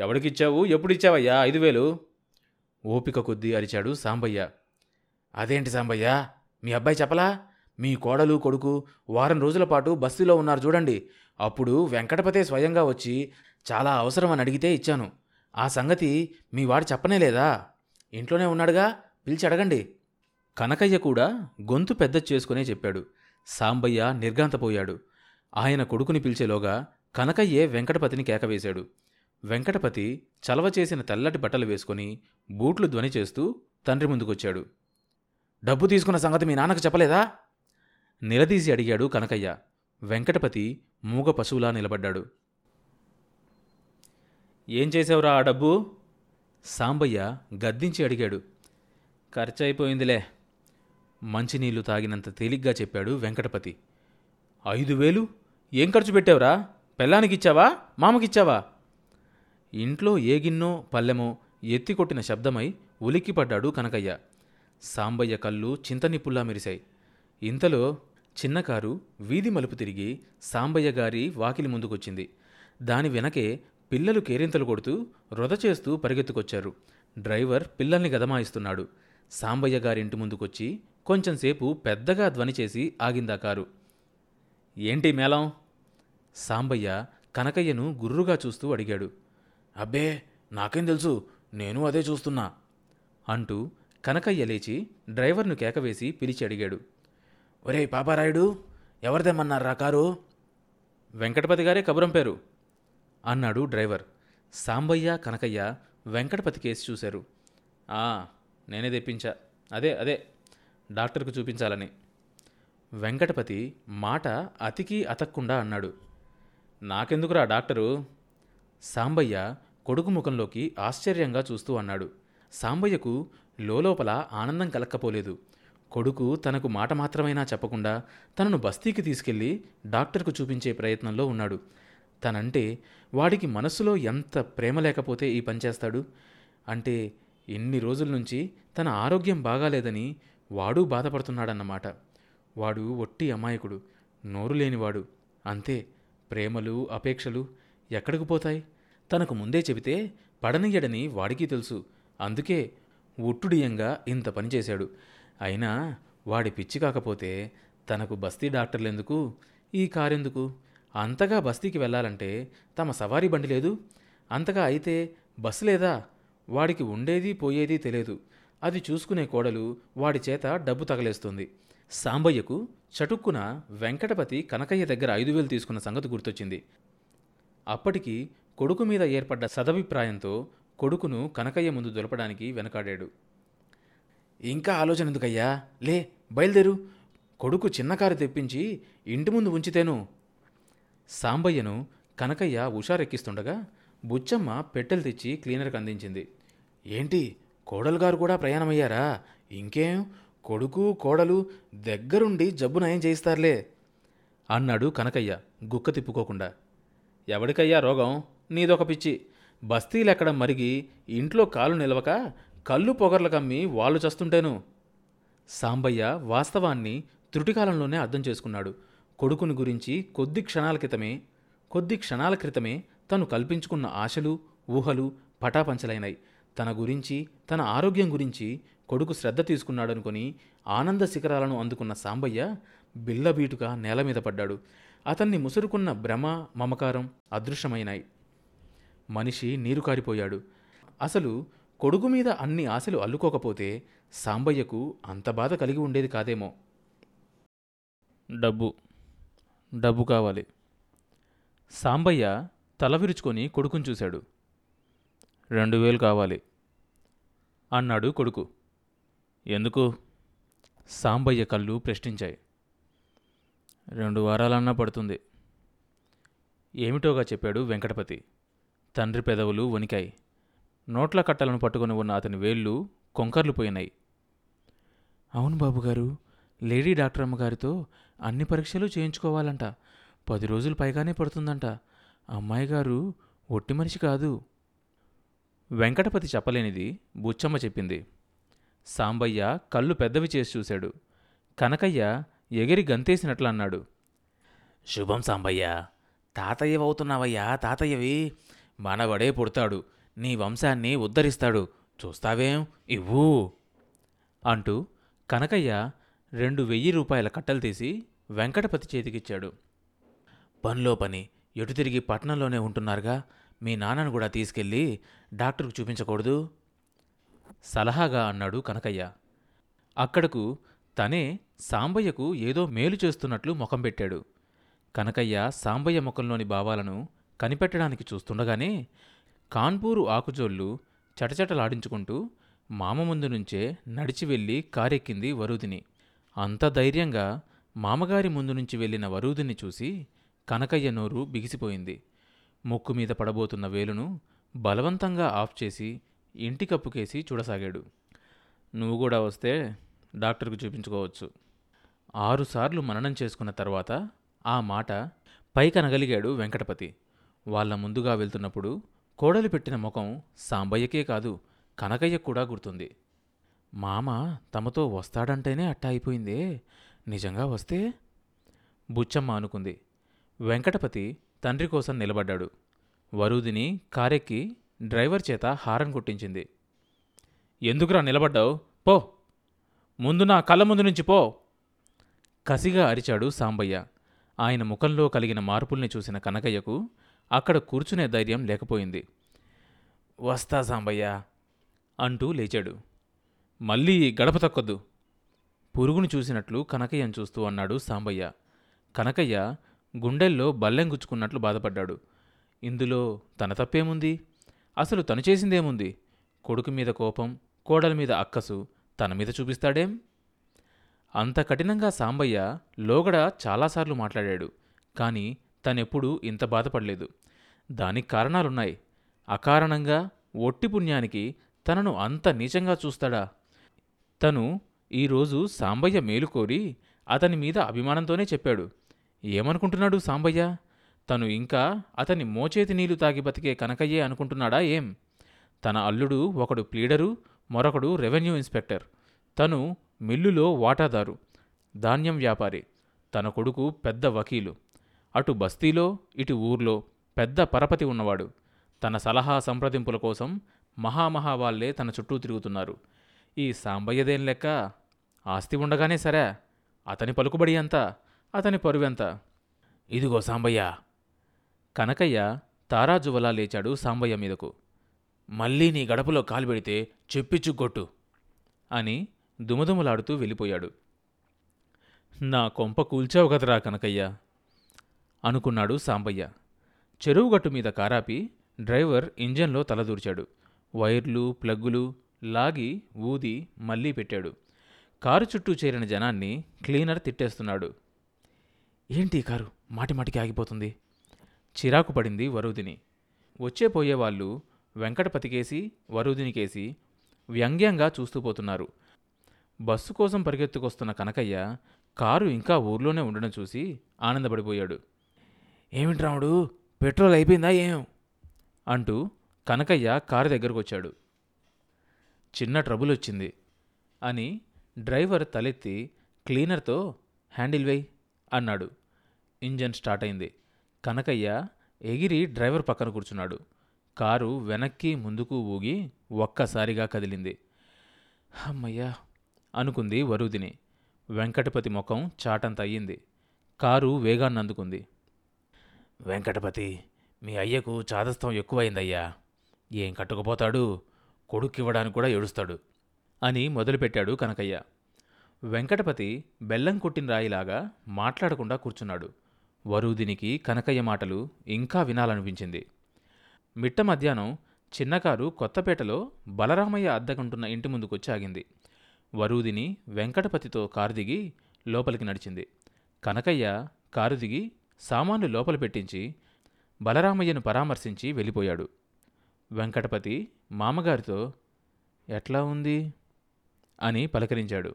ఎవడికిచ్చావు? ఎప్పుడిచ్చావయ్యా? ఐదు వేలు. ఓపిక కొద్దీ అరిచాడు సాంబయ్య. అదేంటి సాంబయ్య? మీ అబ్బాయి చెప్పలా? మీ కోడలు కొడుకు వారం రోజుల పాటు బస్తీలో ఉన్నారు చూడండి. అప్పుడు వెంకటపతే స్వయంగా వచ్చి చాలా అవసరం అని అడిగితే ఇచ్చాను. ఆ సంగతి మీ వాడు చెప్పనే లేదా? ఇంట్లోనే ఉన్నాడుగా? పిలిచి అడగండి. కనకయ్య కూడా గొంతు పెద్ద చేసుకునే చెప్పాడు. సాంబయ్య నిర్గాంతపోయాడు ఆయన కొడుకుని పిలిచేలోగా కనకయ్యే వెంకటపతిని కేకవేశాడు వెంకటపతి చలవ చేసిన తెల్లటి బట్టలు వేసుకుని బూట్లు ధ్వని చేస్తూ తండ్రి ముందుకొచ్చాడు. డబ్బు తీసుకున్న సంగతి మీ నాన్నకు చెప్పలేదా? నిలదీసి అడిగాడు కనకయ్య. వెంకటపతి మూగ పశువులా నిలబడ్డాడు. ఏం చేసావురా ఆ డబ్బు? సాంబయ్య గద్దించి అడిగాడు. ఖర్చయిపోయిందిలే. మంచినీళ్ళు తాగినంత తేలిగ్గా చెప్పాడు వెంకటపతి. ఐదు వేలు? ఏం ఖర్చు పెట్టావురా? పెళ్ళానికిచ్చావా? మామకిచ్చావా? ఇంట్లో ఏ గిన్నో పల్లెమో ఎత్తికొట్టిన శబ్దమై ఉలిక్కిపడ్డాడు కనకయ్య. సాంబయ్య కళ్ళు చింతనిప్పుల్లా మెరిశాయి. ఇంతలో చిన్న కారు వీధి మలుపు తిరిగి సాంబయ్య గారి వాకిలి ముందుకొచ్చింది. దాని వెనకే పిల్లలు కేరింతలు కొడుతూ రొద చేస్తూ పరిగెత్తుకొచ్చారు. డ్రైవర్ పిల్లల్ని గదమాయిస్తున్నాడు. సాంబయ్య గారింటి ముందుకొచ్చి కొంచెంసేపు పెద్దగా ధ్వని చేసి ఆగిందా కారు. ఏంటి మేళం? సాంబయ్య కనకయ్యను గుర్రుగా చూస్తూ అడిగాడు. అబ్బే నాకేం తెలుసు. నేను అదే చూస్తున్నా. అంటూ కనకయ్య లేచి డ్రైవర్ను కేకవేసి పిలిచి అడిగాడు. ఒరే పాపారాయుడు ఎవరిదేమన్నారా కారు? వెంకటపతి గారే కబురంపారు అన్నాడు డ్రైవర్. సాంబయ్య కనకయ్య వెంకటపతి కేసు చూశారు. ఆ నేనే తెప్పించా. అదే అదే డాక్టర్కు చూపించాలని. వెంకటపతి మాట అతికి అతక్కుండా అన్నాడు. నాకెందుకురా డాక్టరు? సాంబయ్య కొడుకు ముఖంలోకి ఆశ్చర్యంగా చూస్తూ అన్నాడు. సాంబయ్యకు లోలోపల ఆనందం కలక్కపోలేదు. కొడుకు తనకు మాట మాత్రమైనా చెప్పకుండా తనను బస్తీకి తీసుకెళ్ళి డాక్టర్కు చూపించే ప్రయత్నంలో ఉన్నాడు. తనంటే వాడికి మనస్సులో ఎంత ప్రేమ లేకపోతే ఈ పని చేస్తాడు? అంటే ఇన్ని రోజుల నుంచి తన ఆరోగ్యం బాగాలేదని వాడు బాధపడుతున్నాడన్నమాట. వాడు ఒట్టి అమాయకుడు నోరు లేనివాడు. అంతే ప్రేమలు అపేక్షలు ఎక్కడికి పోతాయి? తనకు ముందే చెబితే పడనియ్యడని వాడికి తెలుసు. అందుకే ఉట్టుడియంగా ఇంత పని చేశాడు. అయినా వాడి పిచ్చి కాకపోతే తనకు బస్తీ డాక్టర్లెందుకు? ఈ కారెందుకు? అంతగా బస్తీకి వెళ్ళాలంటే తమ సవారీ బండి లేదు. అంతగా అయితే బస్సు లేదా? వాడికి ఉండేది పోయేది తెలియదు. అది చూసుకునే కోడలు వాడి చేత డబ్బు తగలేస్తుంది. సాంబయ్యకు చటుక్కున వెంకటపతి కనకయ్య దగ్గర ఐదు వేలు తీసుకున్న సంగతి గుర్తొచ్చింది. అప్పటికి కొడుకు మీద ఏర్పడ్డ సదభిప్రాయంతో కొడుకును కనకయ్య ముందు దులపడానికి వెనకాడాడు. ఇంకా ఆలోచన ఎందుకయ్యా? లే బయలుదేరు. కొడుకు చిన్న కారు తెప్పించి ఇంటి ముందు ఉంచితేను. సాంబయ్యను కనకయ్య హుషారెక్కిస్తుండగా బుచ్చమ్మ పెట్టెలు తెచ్చి క్లీనర్కి అందించింది. ఏంటి కోడలు గారు కూడా ప్రయాణమయ్యారా? ఇంకేం? కొడుకు కోడలు దగ్గరుండి జబ్బు నయం చేయిస్తారులే. అన్నాడు కనకయ్య గుక్క తిప్పుకోకుండా. ఎవడికయ్యా రోగం? నీదొక పిచ్చి. బస్తీలెక్కడం మరిగి ఇంట్లో కాలు నిలవక కళ్ళు పొగర్లు కమ్మి వాళ్ళు చస్తుంటేను. సాంబయ్య వాస్తవాన్ని త్రుటికాలంలోనే అర్థం చేసుకున్నాడు. కొడుకుని గురించి కొద్ది క్షణాల క్రితమే కొద్ది క్షణాల క్రితమే తను కల్పించుకున్న ఆశలు ఊహలు పటాపంచలైనాయి తన గురించి తన ఆరోగ్యం గురించి కొడుకు శ్రద్ధ తీసుకున్నాడనుకొని ఆనంద శిఖరాలను అందుకున్న సాంబయ్య బిల్లబీటుగా నేల మీద పడ్డాడు. అతన్ని ముసురుకున్న భ్రమ మమకారం అదృశ్యమైనాయి. మనిషి నీరు కారిపోయాడు. అసలు కొడుకు మీద అన్ని ఆశలు అల్లుకోకపోతే సాంబయ్యకు అంత బాధ కలిగి ఉండేది కాదేమో. డబ్బు. డబ్బు కావాలి. సాంబయ్య తల విరుచుకొని కొడుకుని చూశాడు. రెండు వేలు కావాలి. అన్నాడు కొడుకు. ఎందుకు? సాంబయ్య కళ్ళు ప్రశ్నించాయి. రెండు వారాలన్నా పడుతుంది. ఏమిటోగా చెప్పాడు వెంకటపతి. తండ్రి పెదవులు వణికాయి. నోట్ల కట్టలను పట్టుకొని ఉన్న అతని వేళ్ళు కొంకర్లు పోయినాయి. అవును బాబుగారు లేడీ డాక్టర్ అమ్మగారితో అన్ని పరీక్షలు చేయించుకోవాలంట. పది రోజులు పైగానే పడుతుందంట. అమ్మాయి గారు ఒట్టి మనిషి కాదు. వెంకటపతి చెప్పలేనిది బుచ్చమ్మ చెప్పింది. సాంబయ్య కళ్ళు పెద్దవి చేసి చూశాడు. కనకయ్య ఎగిరి గంతేసినట్లు అన్నాడు. శుభం సాంబయ్య. తాతయ్యవవుతున్నావయ్యా తాతయ్యవి. మనవడే పుడతాడు నీ వంశాన్ని ఉద్ధరిస్తాడు. చూస్తావేం? ఇవ్వు. అంటూ కనకయ్య రెండు వెయ్యి రూపాయల కట్టలు తీసి వెంకటపతి చేతికిచ్చాడు. పనిలో పని ఎటు తిరిగి పట్నంలోనే ఉంటున్నారుగా? మీ నాన్నను కూడా తీసుకెళ్ళి డాక్టర్కు చూపించకూడదు? సలహాగా అన్నాడు కనకయ్య. అక్కడకు తనే సాంబయ్యకు ఏదో మేలు చేస్తున్నట్లు ముఖం పెట్టాడు. కనకయ్య సాంబయ్య ముఖంలోని భావాలను కనిపెట్టడానికి చూస్తుండగానే కాన్పూరు ఆకుజోళ్ళు చటచటలాడించుకుంటూ మామ ముందు నుంచే నడిచి వెళ్ళి కారెక్కింది వరుదిని అంత ధైర్యంగా మామగారి ముందు నుంచి వెళ్ళిన వరుదిని చూసి కనకయ్య నోరు బిగిసిపోయింది. ముక్కు మీద పడబోతున్న వేలును బలవంతంగా ఆఫ్ చేసి ఇంటి కప్పుకేసి చూడసాగాడు. నువ్వు కూడా వస్తే డాక్టర్కు చూపించుకోవచ్చు. ఆరుసార్లు మననం చేసుకున్న తర్వాత ఆ మాట పైకనగలిగాడు వెంకటపతి. వాళ్ళ ముందుగా వెళ్తున్నప్పుడు కోడలు పెట్టిన ముఖం సాంబయ్యకే కాదు కనకయ్య కూడా గుర్తుంది. మామ తమతో వస్తాడంటేనే అట్టా అయిపోయిందే నిజంగా వస్తే? బుచ్చమ్మ అనుకుంది. వెంకటపతి తండ్రి కోసం నిలబడ్డాడు. వరూదిని కారెక్కి డ్రైవర్ చేత హారన్ కొట్టించింది. ఎందుకురా నిలబడ్డావు? పో. ముందు నా కళ్ళ ముందు నుంచి పో. కసిగా అరిచాడు సాంబయ్య. ఆయన ముఖంలో కలిగిన మార్పుల్ని చూసిన కనకయ్యకు అక్కడ కూర్చునే ధైర్యం లేకపోయింది. వస్తా సాంబయ్య అంటూ లేచాడు. మళ్ళీ గడప తక్కొద్దు. పురుగును చూసినట్లు కనకయ్యను చూస్తూ అన్నాడు సాంబయ్య. కనకయ్య గుండెల్లో బల్లెం గుచ్చుకున్నట్లు బాధపడ్డాడు. ఇందులో తన తప్పేముంది? అసలు తను చేసిందేముంది? కొడుకు మీద కోపం కోడల మీద అక్కసు తన మీద చూపిస్తాడేం? అంత కఠినంగా సాంబయ్య లోగడ చాలాసార్లు మాట్లాడాడు కానీ తనెప్పుడూ ఇంత బాధపడలేదు. దానికి కారణాలున్నాయి. అకారణంగా ఒట్టి పుణ్యానికి తనను అంత నీచంగా చూస్తాడా? తను ఈరోజు సాంబయ్య మేలు కోరి అతని మీద అభిమానంతోనే చెప్పాడు. ఏమనుకుంటున్నాడు సాంబయ్య? తను ఇంకా అతని మోచేతి నీళ్ళు తాగి బతికే కనకయ్యే అనుకుంటున్నాడా ఏం? తన అల్లుడు ఒకడు ప్లీడరు మరొకడు రెవెన్యూ ఇన్స్పెక్టర్. తను మిల్లులో వాటాదారు ధాన్యం వ్యాపారి. తన కొడుకు పెద్ద వకీలు. అటు బస్తీలో ఇటు ఊర్లో పెద్ద పరపతి ఉన్నవాడు. తన సలహా సంప్రదింపుల కోసం మహామహా వాళ్ళే తన చుట్టూ తిరుగుతున్నారు. ఈ సాంబయ్యదేం లెక్క? ఆస్తి ఉండగానే సరే. అతని పలుకుబడి ఎంత? అతని పరువెంత ఇదిగో సాంబయ్య. కనకయ్య తారాజువలా లేచాడు సాంబయ్య మీదకు. మళ్ళీ నీ గడపలో కాలు పెడితే చెప్పిచ్చుకొట్టు అని దుమదుమలాడుతూ వెళ్ళిపోయాడు. నా కొంప కూల్చావు కదరా కనకయ్య అనుకున్నాడు సాంబయ్య. చెరువుగట్టు మీద కారాపి డ్రైవర్ ఇంజన్లో తలదూర్చాడు. వైర్లు ప్లగ్గులు లాగి ఊది మళ్ళీ పెట్టాడు. కారు చుట్టూ చేరిన జనాన్ని క్లీనర్ తిట్టేస్తున్నాడు. ఏంటి కారు? మాటిమాటికి ఆగిపోతుంది. చిరాకు పడింది వరూదిని. వచ్చే పోయేవాళ్ళు వెంకటపతికేసి వరుదినికేసి వ్యంగ్యంగా చూస్తూ పోతున్నారు. బస్సు కోసం పరిగెత్తుకొస్తున్న కనకయ్య కారు ఇంకా ఊర్లోనే ఉండడం చూసి ఆనందపడిపోయాడు. ఏమిటి రాముడు పెట్రోల్ అయిపోయిందా ఏం? అంటూ కనకయ్య కారు దగ్గరకు వచ్చాడు చిన్న ట్రబుల్ వచ్చింది అని డ్రైవర్ తలెత్తి క్లీనర్తో హ్యాండిల్ వేయ్ అన్నాడు. ఇంజన్ స్టార్ట్ అయింది కనకయ్య ఎగిరి డ్రైవర్ పక్కన కూర్చున్నాడు. కారు వెనక్కి ముందుకు ఊగి ఒక్కసారిగా కదిలింది. అమ్మయ్యా! అనుకుంది వరుదిని. వెంకటపతి ముఖం చాటంత అయ్యింది కారు వేగాన్ని అందుకుంది వెంకటపతి మీ అయ్యకు చాదస్తం ఎక్కువైందయ్యా. ఏం కట్టుకుపోతాడు? కొడుక్కివ్వడానికి కూడా ఏడుస్తాడు అని మొదలుపెట్టాడు కనకయ్య. వెంకటపతి బెల్లం కొట్టిన రాయిలాగా మాట్లాడకుండా కూర్చున్నాడు. వరూదినికి కనకయ్య మాటలు ఇంకా వినాలనిపించింది. మిట్ట మధ్యాహ్నం చిన్నకారు కొత్తపేటలో బలరామయ్య అద్దెకుంటున్న ఇంటి ముందుకొచ్చి ఆగింది. వరూదిని వెంకటపతితో కారు దిగి లోపలికి నడిచింది. కనకయ్య కారు దిగి సామాన్లు లోపల పెట్టించి బలరామయ్యను పరామర్శించి వెళ్ళిపోయాడు. వెంకటపతి మామగారితో ఎట్లా ఉంది? అని పలకరించాడు.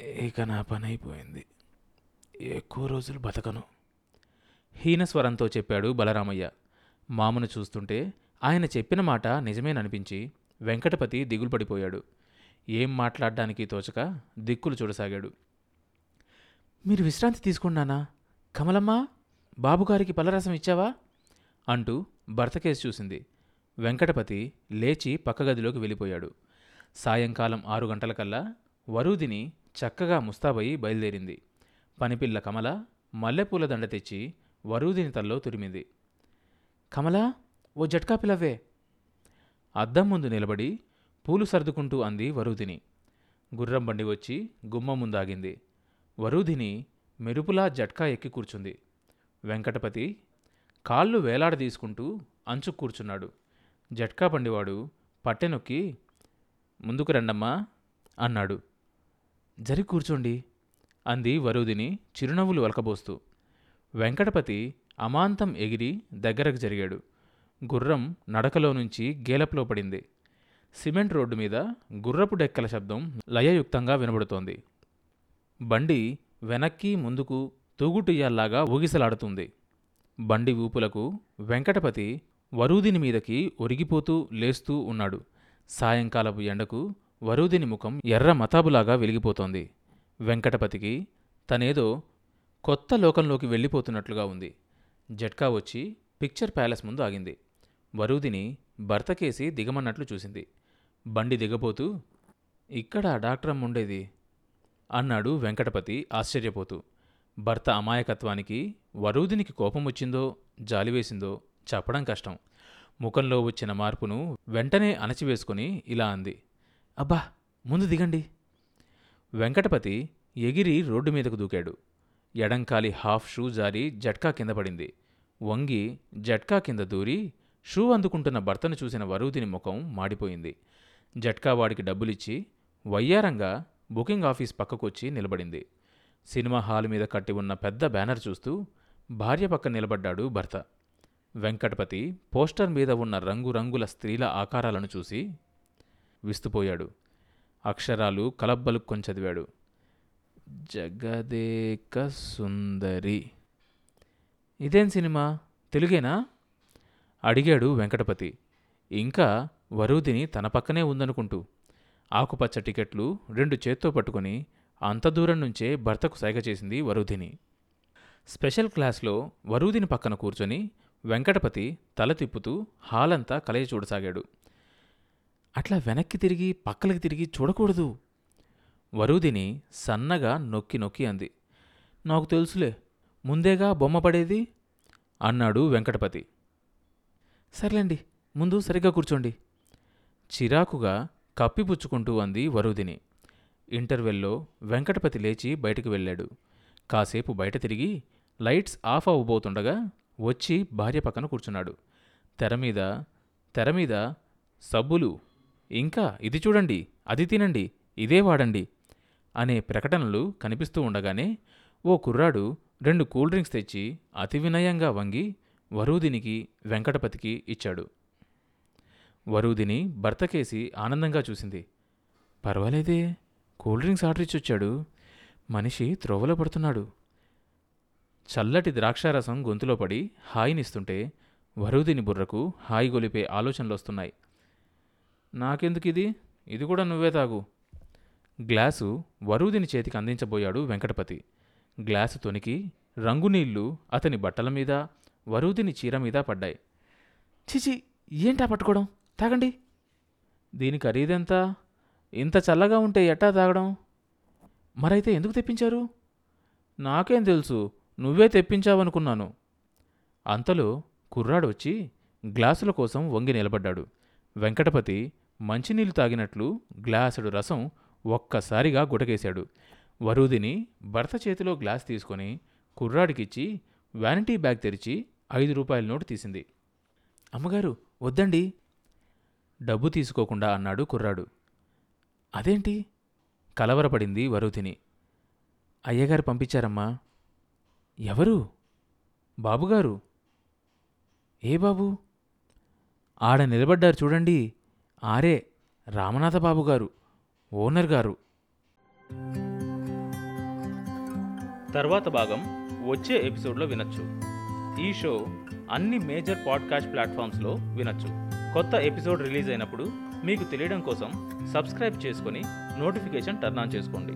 ఇక నా పని అయిపోయింది ఎక్కువ రోజులు బతకను. హీనస్వరంతో చెప్పాడు బలరామయ్య. మామను చూస్తుంటే ఆయన చెప్పిన మాట నిజమేననిపించి వెంకటపతి దిగులు పడిపోయాడు ఏం మాట్లాడడానికి తోచక దిక్కులు చూడసాగాడు. మీరు విశ్రాంతి తీసుకున్నానా కమలమ్మ బాబుగారికి పలరసం ఇచ్చావా? అంటూ భర్త కేసు చూసింది. వెంకటపతి లేచి పక్క గదిలోకి వెళ్ళిపోయాడు. సాయంకాలం ఆరు గంటలకల్లా వరూదిని చక్కగా ముస్తాబయి బయలుదేరింది. పనిపిల్ల కమల మల్లెపూల దండ తెచ్చి వరూదిని తల్లో తురిమింది. కమలా ఓ జట్కా పిలవే అద్దం ముందు నిలబడి పూలు సర్దుకుంటూ అంది వరూదిని. గుర్రం బండి వచ్చి గుమ్మం ముందాగింది. వరూధిని మెరుపులా జట్కా ఎక్కి కూర్చుంది. వెంకటపతి కాళ్ళు వేలాడదీసుకుంటూ అంచు కూర్చున్నాడు. జట్కా బండివాడు పట్టెనొక్కి ముందుకు రండమ్మా అన్నాడు. జరి కూర్చోండి అంది వరూదిని చిరునవ్వులు వలకబోస్తూ. వెంకటపతి అమాంతం ఎగిరి దగ్గరకు జరిగాడు. గుర్రం నడకలో నుంచి గేలప్లో పడింది. సిమెంట్ రోడ్డు మీద గుర్రపు డెక్కల శబ్దం లయయుక్తంగా వినబడుతోంది. బండి వెనక్కి ముందుకు తూగుటుయ్యాల్లాగా ఊగిసలాడుతుంది. బండి ఊపులకు వెంకటపతి వరూదిని మీదకి ఒరిగిపోతూ లేస్తూ ఉన్నాడు. సాయంకాలపు ఎండకు వరూదిని ముఖం ఎర్ర మతాబులాగా వెలిగిపోతోంది. వెంకటపతికి తనేదో కొత్త లోకంలోకి వెళ్ళిపోతున్నట్లుగా ఉంది. జట్కా వచ్చి పిక్చర్ ప్యాలెస్ ముందు ఆగింది. వరూదిని భర్తకేసి దిగమన్నట్లు చూసింది. బండి దిగబోతూ ఇక్కడ డాక్టరమ్మ ఉండేది అన్నాడు వెంకటపతి ఆశ్చర్యపోతూ. భర్త అమాయకత్వానికి వరూదినికి కోపం వచ్చిందో జాలివేసిందో చెప్పడం కష్టం. ముఖంలో వచ్చిన మార్పును వెంటనే అణచివేసుకుని ఇలా అంది. అబ్బా ముందు దిగండి. వెంకటపతి ఎగిరి రోడ్డు మీదకు దూకాడు. ఎడంకాలి హాఫ్ షూ జారి జట్కా కింద పడింది. వంగి జట్కా కింద దూరి షూ అందుకుంటున్న భర్తను చూసిన వరుదిని ముఖం మాడిపోయింది. జట్కా వాడికి డబ్బులిచ్చి వయ్యారంగా బుకింగ్ ఆఫీస్ పక్కకొచ్చి నిలబడింది. సినిమా హాల్ మీద కట్టి ఉన్న పెద్ద బ్యానర్ చూస్తూ భార్య పక్క నిలబడ్డాడు భర్త. వెంకటపతి పోస్టర్ మీద ఉన్న రంగురంగుల స్త్రీల ఆకారాలను చూసి విస్తుపోయాడు. అక్షరాలు కలబ్బలుక్కొని చదివాడు. జగదేక సుందరి. ఇదేం సినిమా? తెలుగేనా? అడిగాడు వెంకటపతి. ఇంకా వరూదిని తన పక్కనే ఉందనుకుంటూ ఆకుపచ్చ టికెట్లు రెండు చేత్తో పట్టుకుని అంత దూరం నుంచే భర్తకు సైగ చేసింది వరుధిని. స్పెషల్ క్లాస్లో వరూదిని పక్కన కూర్చొని వెంకటపతి తల తిప్పుతూ హాలంతా కలయి చూడసాగాడు. అట్లా వెనక్కి తిరిగి పక్కలకి తిరిగి చూడకూడదు. వరూదిని సన్నగా నొక్కి నొక్కి అంది. నాకు తెలుసులే ముందేగా బొమ్మ పడేది? అన్నాడు వెంకటపతి. సర్లేండి ముందు సరిగ్గా కూర్చోండి. చిరాకుగా కప్పిపుచ్చుకుంటూ అంది వరూదిని. ఇంటర్వెల్లో వెంకటపతి లేచి బయటకు వెళ్ళాడు. కాసేపు బయట తిరిగి లైట్స్ ఆఫ్ అవ్వబోతుండగా వచ్చి భార్య పక్కన కూర్చున్నాడు. తెర మీద తెర మీద సబ్బులు ఇంకా ఇది చూడండి అది తినండి ఇదే వాడండి అనే ప్రకటనలు కనిపిస్తూ ఉండగానే ఓ కుర్రాడు రెండు కూల్ డ్రింక్స్ తెచ్చి అతి వినయంగా వంగి వరూదినికి వెంకటపతికి ఇచ్చాడు. వరూదిని భర్తకేసి ఆనందంగా చూసింది. పర్వాలేదే కూల్ డ్రింక్స్ ఆర్డర్ ఇచ్చొచ్చాడు. మనిషి త్రోవలో పడుతున్నాడు. చల్లటి ద్రాక్షారసం గొంతులో పడి హాయినిస్తుంటే వరూదిని బుర్రకు హాయి గొలిపే ఆలోచనలు వస్తున్నాయి నాకెందుకు ఇది ఇది కూడా నువ్వే తాగు. గ్లాసు వరూదిని చేతికి అందించబోయాడు వెంకటపతి. గ్లాసు తొనికి రంగునీళ్ళు అతని బట్టల మీద వరూదిని చీర మీద పడ్డాయి. చిచి ఏంటా పట్టుకోవడం? తాగండి. దీని ఖరీదెంత? ఇంత చల్లగా ఉంటే ఎట్టా తాగడం? మరైతే ఎందుకు తెప్పించారు? నాకేం తెలుసు నువ్వే తెప్పించావనుకున్నాను. అంతలో కుర్రాడు వచ్చి గ్లాసుల కోసం వంగి నిలబడ్డాడు. వెంకటపతి మంచినీళ్ళు తాగినట్లు గ్లాసుడు రసం ఒక్కసారిగా గుటకేశాడు. వరూదిని భర్త చేతిలో గ్లాస్ తీసుకొని కుర్రాడికిచ్చి వ్యానిటీ బ్యాగ్ తెరిచి ఐదు రూపాయల నోటు తీసింది. అమ్మగారు వద్దండి. డబ్బు తీసుకోకుండా అన్నాడు కుర్రాడు. అదేంటి? కలవరపడింది వరుతిని అయ్యగారు పంపించారమ్మా. ఎవరు? బాబుగారు? ఏ బాబు? ఆడ నిలబడ్డారు చూడండి. ఆరే రామనాథ బాబు గారు ఓనర్ గారు. తర్వాత భాగం వచ్చే ఎపిసోడ్లో వినొచ్చు. ఈ షో అన్ని మేజర్ పాడ్కాస్ట్ ప్లాట్ఫామ్స్లో వినొచ్చు. కొత్త ఎపిసోడ్ రిలీజ్ అయినప్పుడు మీకు తెలియడం కోసం సబ్స్క్రైబ్ చేసుకొని నోటిఫికేషన్ టర్న్ ఆన్ చేసుకోండి.